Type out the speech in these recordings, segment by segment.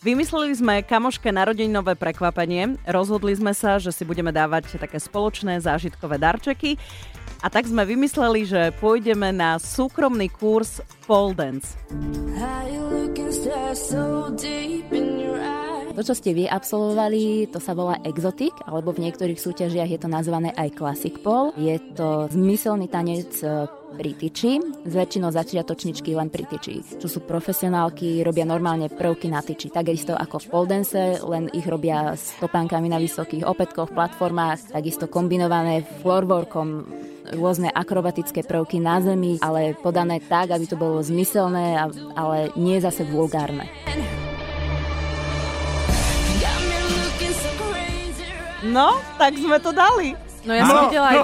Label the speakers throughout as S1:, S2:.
S1: Vymysleli sme kamoške narodeninové prekvapenie. Rozhodli sme sa, že si budeme dávať také spoločné zážitkové darčeky. A tak sme vymysleli, že pôjdeme na súkromný kurz pole dance.
S2: To, čo ste vy absolvovali, to sa volá exotik, alebo v niektorých súťažiach je to nazvané aj classic pole. Je to zmyselný tanec e, pri tyči, z väčšinou začiatočničky len pri tyči, čo sú profesionálky, robia normálne prvky na tyči, takisto ako v pole dance, len ich robia s topánkami na vysokých opätkoch, platformách, takisto kombinované floorworkom, rôzne akrobatické prvky na zemi, ale podané tak, aby to bolo zmyselné, ale nie zase vulgárne.
S1: No, tak sme to dali.
S3: No ja, som videla aj,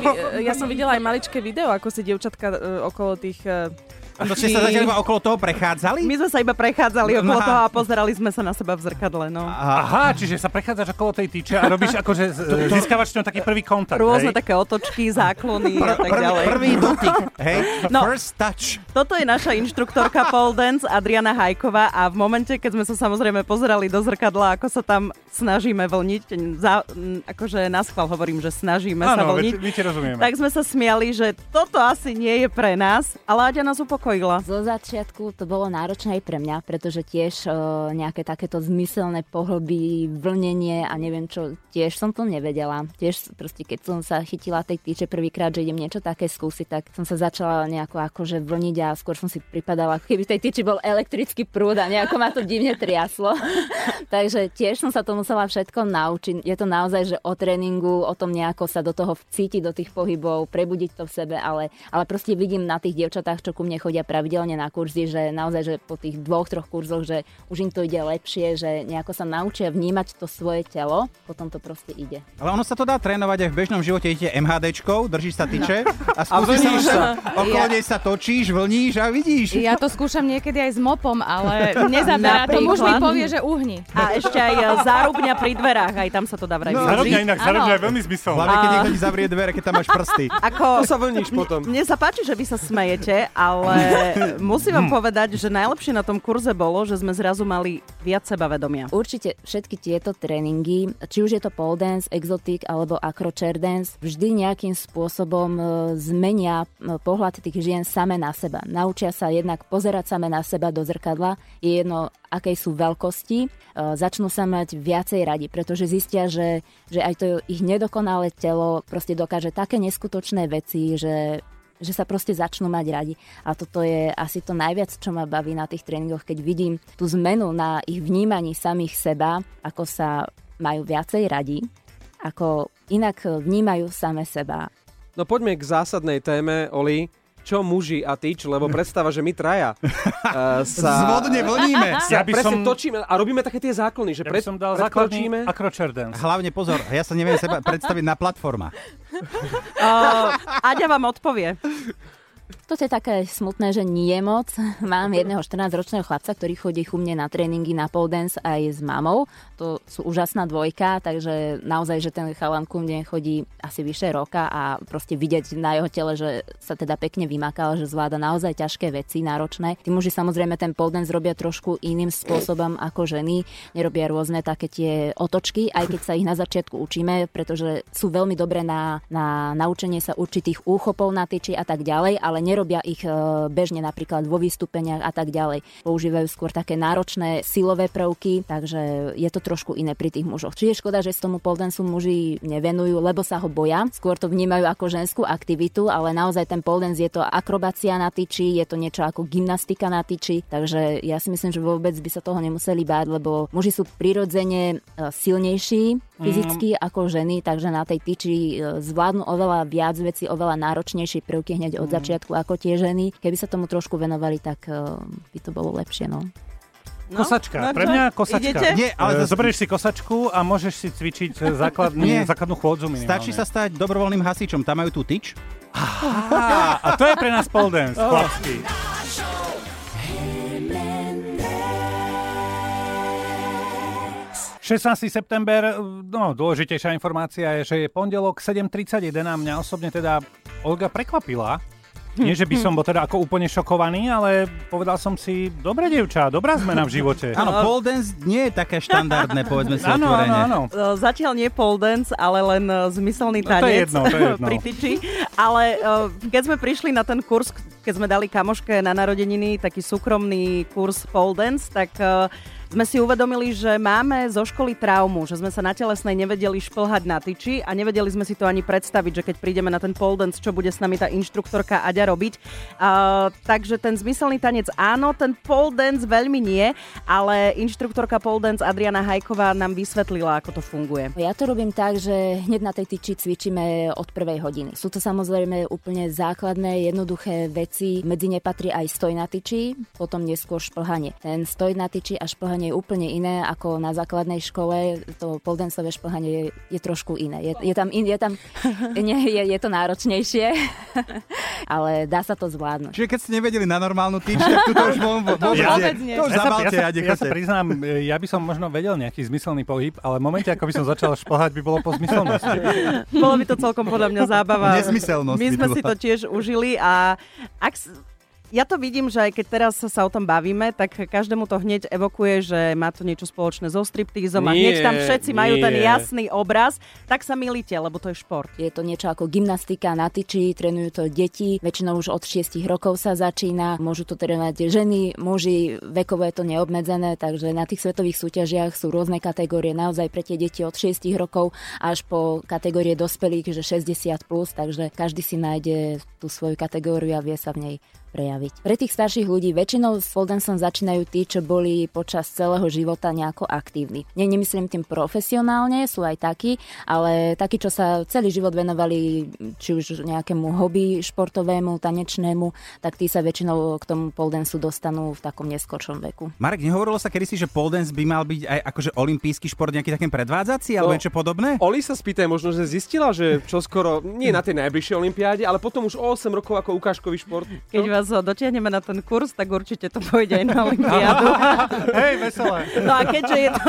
S3: ja som videla aj maličké video, ako si dievčatka uh, okolo tých uh,
S4: a to ste sa zatiaľ iba okolo toho prechádzali?
S1: My sme sa iba prechádzali no, okolo toho a pozerali sme sa na seba v zrkadle. No.
S4: Aha, čiže sa prechádzaš okolo tej tyče a robíš akože získavaš ňou taký prvý kontakt.
S1: Rôzne hej? také otočky, záklony a tak ďalej.
S4: Prvý dotyk, hej? No, First touch.
S1: Toto je naša inštruktorka pole dance Adriana Hajková a v momente, keď sme sa samozrejme pozerali do zrkadla, ako sa tam snažíme vlniť, za, akože na schvál hovorím, že snažíme ano, sa vlniť,
S4: my, my
S1: tak sme sa smiali, že toto asi nie je pre nás, ale Aďa nás upokojila uspokojila?
S2: Zo začiatku to bolo náročné aj pre mňa, pretože tiež uh, nejaké takéto zmyselné pohlby, vlnenie a neviem čo, tiež som to nevedela. Tiež proste, keď som sa chytila tej týče prvýkrát, že idem niečo také skúsiť, tak som sa začala nejako akože vlniť a skôr som si pripadala, keby tej týči bol elektrický prúd a nejako ma to divne triaslo. Takže tiež som sa to musela všetko naučiť. Je to naozaj, že o tréningu, o tom nejako sa do toho vcítiť, do tých pohybov, prebudiť to v sebe, ale, ale proste vidím na tých dievčatách, čo ku mne chodia pravidelne na kurzy, že naozaj, že po tých dvoch, troch kurzoch, že už im to ide lepšie, že nejako sa naučia vnímať to svoje telo, potom to proste ide.
S4: Ale ono sa to dá trénovať aj v bežnom živote. Idete MHDčkou, držíš sa tyče a skúsiš sa, okolo ja... nej sa točíš, vlníš a vidíš.
S3: Ja to skúšam niekedy aj s mopom, ale nezaberá to. Muž mi povie, že uhni.
S1: A ešte aj e, zárubňa pri dverách, aj tam sa to dá vraj no,
S4: Zárubňa inak, zárubňa je veľmi zmysel. Hlavne, keď niekto ti zavrie dvere, keď tam máš prsty.
S5: Ako, to sa vlníš potom.
S1: Mne sa páči, že vy sa smejete, ale musím vám povedať, že najlepšie na tom kurze bolo, že sme zrazu mali viac sebavedomia.
S2: Určite všetky tieto tréningy, či už je to pole dance, exotic alebo acro chair dance, vždy nejakým spôsobom e, zmenia e, pohľad tých žien same na seba. Naučia sa jednak pozerať same na seba do zrkadla, je jedno, akej sú veľkosti, e, začnú sa mať viacej radi, pretože zistia, že, že aj to ich nedokonalé telo proste dokáže také neskutočné veci, že že sa proste začnú mať radi. A toto je asi to najviac, čo ma baví na tých tréningoch, keď vidím tú zmenu na ich vnímaní samých seba, ako sa majú viacej radi, ako inak vnímajú same seba.
S5: No poďme k zásadnej téme, Oli čo muži a tyč, lebo predstava, že my traja uh, sa...
S4: Zvodne vlníme.
S5: Ja by som... točíme a robíme také tie záklony, že ja
S4: pred, som dal základný Hlavne pozor, ja sa neviem seba predstaviť na platforma.
S1: Uh, Aďa vám odpovie.
S2: Toto je také smutné, že nie moc. Mám jedného 14-ročného chlapca, ktorý chodí ku mne na tréningy na pole dance aj s mamou. To sú úžasná dvojka, takže naozaj, že ten chalan ku mne chodí asi vyše roka a proste vidieť na jeho tele, že sa teda pekne vymakal, že zvláda naozaj ťažké veci, náročné. Tí muži samozrejme ten pole dance robia trošku iným spôsobom ako ženy. Nerobia rôzne také tie otočky, aj keď sa ich na začiatku učíme, pretože sú veľmi dobré na, na naučenie sa určitých úchopov na tyči a tak ďalej, ale ale nerobia ich e, bežne napríklad vo vystúpeniach a tak ďalej. Používajú skôr také náročné silové prvky, takže je to trošku iné pri tých mužoch. Čiže škoda, že s tomu poldensu muži nevenujú, lebo sa ho boja. Skôr to vnímajú ako ženskú aktivitu, ale naozaj ten poldens je to akrobácia na tyči, je to niečo ako gymnastika na tyči, takže ja si myslím, že vôbec by sa toho nemuseli báť, lebo muži sú prirodzene e, silnejší fyzicky mm. ako ženy, takže na tej tyči e, zvládnu oveľa viac veci, oveľa náročnejšie prvky hneď od mm. začiatku začiatku ako tie ženy. Keby sa tomu trošku venovali, tak uh, by to bolo lepšie. No.
S4: No, kosačka. No, Pre mňa kosačka. Idete? Nie, ale uh, zoberieš si kosačku a môžeš si cvičiť eh, základný, základnú chôdzu minimálne. Stačí sa stať dobrovoľným hasičom. Tam majú tú tyč. Aha, a to je pre nás pole dance, oh. chlapský. 16. september, no dôležitejšia informácia je, že je pondelok 7.31 a mňa osobne teda Olga prekvapila, Nie, že by som bol teda ako úplne šokovaný, ale povedal som si, dobré dievča, dobrá zmena v živote.
S6: Áno, pole dance nie je také štandardné, povedzme si
S4: Áno, áno, áno.
S1: Zatiaľ nie pole dance, ale len zmyselný tanec. No,
S4: to je jedno, to je jedno.
S1: pri tyči. Ale keď sme prišli na ten kurz, keď sme dali kamoške na narodeniny taký súkromný kurz pole dance, tak sme si uvedomili, že máme zo školy traumu, že sme sa na telesnej nevedeli šplhať na tyči a nevedeli sme si to ani predstaviť, že keď prídeme na ten pole dance, čo bude s nami tá inštruktorka Aďa robiť. Uh, takže ten zmyselný tanec áno, ten pole dance veľmi nie, ale inštruktorka pole dance Adriana Hajková nám vysvetlila, ako to funguje.
S2: Ja to robím tak, že hneď na tej tyči cvičíme od prvej hodiny. Sú to samozrejme úplne základné, jednoduché veci. Medzi ne patrí aj stoj na tyči, potom neskôr šplhanie. Ten stoj na tyči a šplhanie šplhanie je úplne iné ako na základnej škole. To poldensové šplhanie je, je trošku iné. Je, je tam, in, je, tam nie, je, je to náročnejšie, ale dá sa to zvládnuť.
S6: Čiže keď ste nevedeli na normálnu týč, tak tu to už vôbec ja,
S4: nie. To už ja, ja, sa, ja sa priznám, ja by som možno vedel nejaký zmyselný pohyb, ale v momente, ako by som začal šplhať, by bolo po zmyselnosti.
S1: Bolo by to celkom podľa mňa zábava.
S6: Nesmyselnosť
S1: My sme si to tiež užili a ak ja to vidím, že aj keď teraz sa o tom bavíme, tak každému to hneď evokuje, že má to niečo spoločné so striptýzom a hneď tam všetci nie. majú ten jasný obraz, tak sa milíte, lebo to je šport.
S2: Je to niečo ako gymnastika na tyči, trénujú to deti, väčšinou už od 6 rokov sa začína, môžu to trénovať ženy, muži, vekové je to neobmedzené, takže na tých svetových súťažiach sú rôzne kategórie naozaj pre tie deti od 6 rokov až po kategórie dospelých, že 60+, plus, takže každý si nájde tú svoju kategóriu a vie sa v nej prejaviť. Pre tých starších ľudí väčšinou s foldensom začínajú tí, čo boli počas celého života nejako aktívni. Nie, nemyslím tým profesionálne, sú aj takí, ale takí, čo sa celý život venovali či už nejakému hobby športovému, tanečnému, tak tí sa väčšinou k tomu poldensu dostanú v takom neskoršom veku.
S6: Marek, nehovorilo sa kedysi, že poldens by mal byť aj akože olimpijský šport, nejaký taký predvádzací alebo no, niečo podobné?
S5: Oli sa spýtaj, možno, že zistila, že čo skoro, nie na tej najbližšej olimpiáde, ale potom už o 8 rokov ako ukážkový šport.
S1: Keď vás vás dotiahneme na ten kurz, tak určite to pôjde aj na Olympiádu.
S4: Hej, veselé.
S1: No a keďže je to...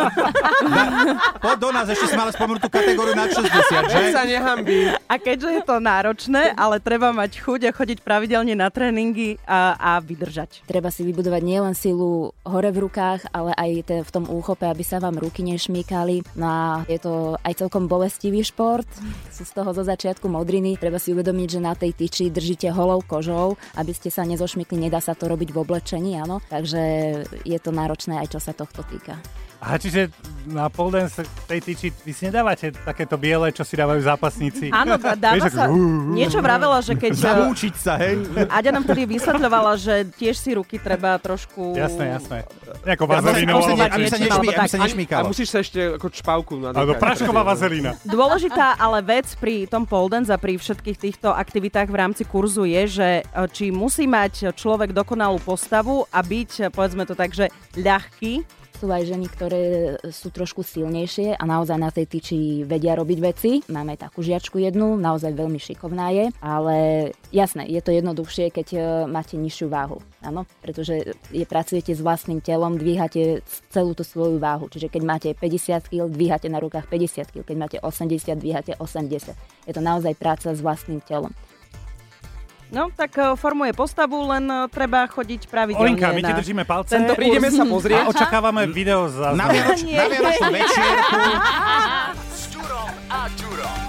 S6: Poď do nás, ešte sme ale spomenutú kategóriu na 60, že?
S5: sa nehambí.
S1: A keďže je to náročné, ale treba mať chuť a chodiť pravidelne na tréningy a, a vydržať.
S2: Treba si vybudovať nielen silu hore v rukách, ale aj te, v tom úchope, aby sa vám ruky nešmýkali. No a je to aj celkom bolestivý šport. Sú z toho zo začiatku modriny. Treba si uvedomiť, že na tej tyči držíte holou kožou, aby ste sa nezošmykli, nedá sa to robiť v oblečení, áno. Takže je to náročné aj čo sa tohto týka.
S4: A čiže na pole dance tej tyči, vy si nedávate takéto biele, čo si dávajú zápasníci?
S1: Áno, dáva sa, niečo vravela, že keď...
S6: Zamúčiť sa, hej?
S1: Aďa nám tedy vysvetľovala, že tiež si ruky treba trošku...
S4: Jasné, jasné. Nejako vazelínou.
S6: Aby sa, nešmí, aby sa nešmíkalo.
S5: A musíš sa ešte ako čpavku
S4: nadýchať. Alebo prašková vazelína.
S1: Dôležitá ale vec pri tom pole dance a pri všetkých týchto aktivitách v rámci kurzu je, že e, či musí mať človek dokonalú postavu a byť, povedzme to tak, že ľahký,
S2: sú aj ženy, ktoré sú trošku silnejšie a naozaj na tej tyči vedia robiť veci. Máme takú žiačku jednu, naozaj veľmi šikovná je, ale jasné, je to jednoduchšie, keď e, máte nižšiu váhu. Áno, pretože je, pracujete s vlastným telom, dvíhate celú tú svoju váhu. Čiže keď máte 50 kg, dvíhate na rukách 50 kg, keď máte 80, dvíhate 80. Je to naozaj práca s vlastným telom.
S1: No, tak uh, formuje postavu, len uh, treba chodiť pravidelne.
S4: Olinka, my ti držíme palce.
S5: Tento Prídeme sa pozrieť.
S4: A očakávame video za...
S6: Na, Vianoč, na Vianočnú večierku.
S7: S Ďurom a Ďurom.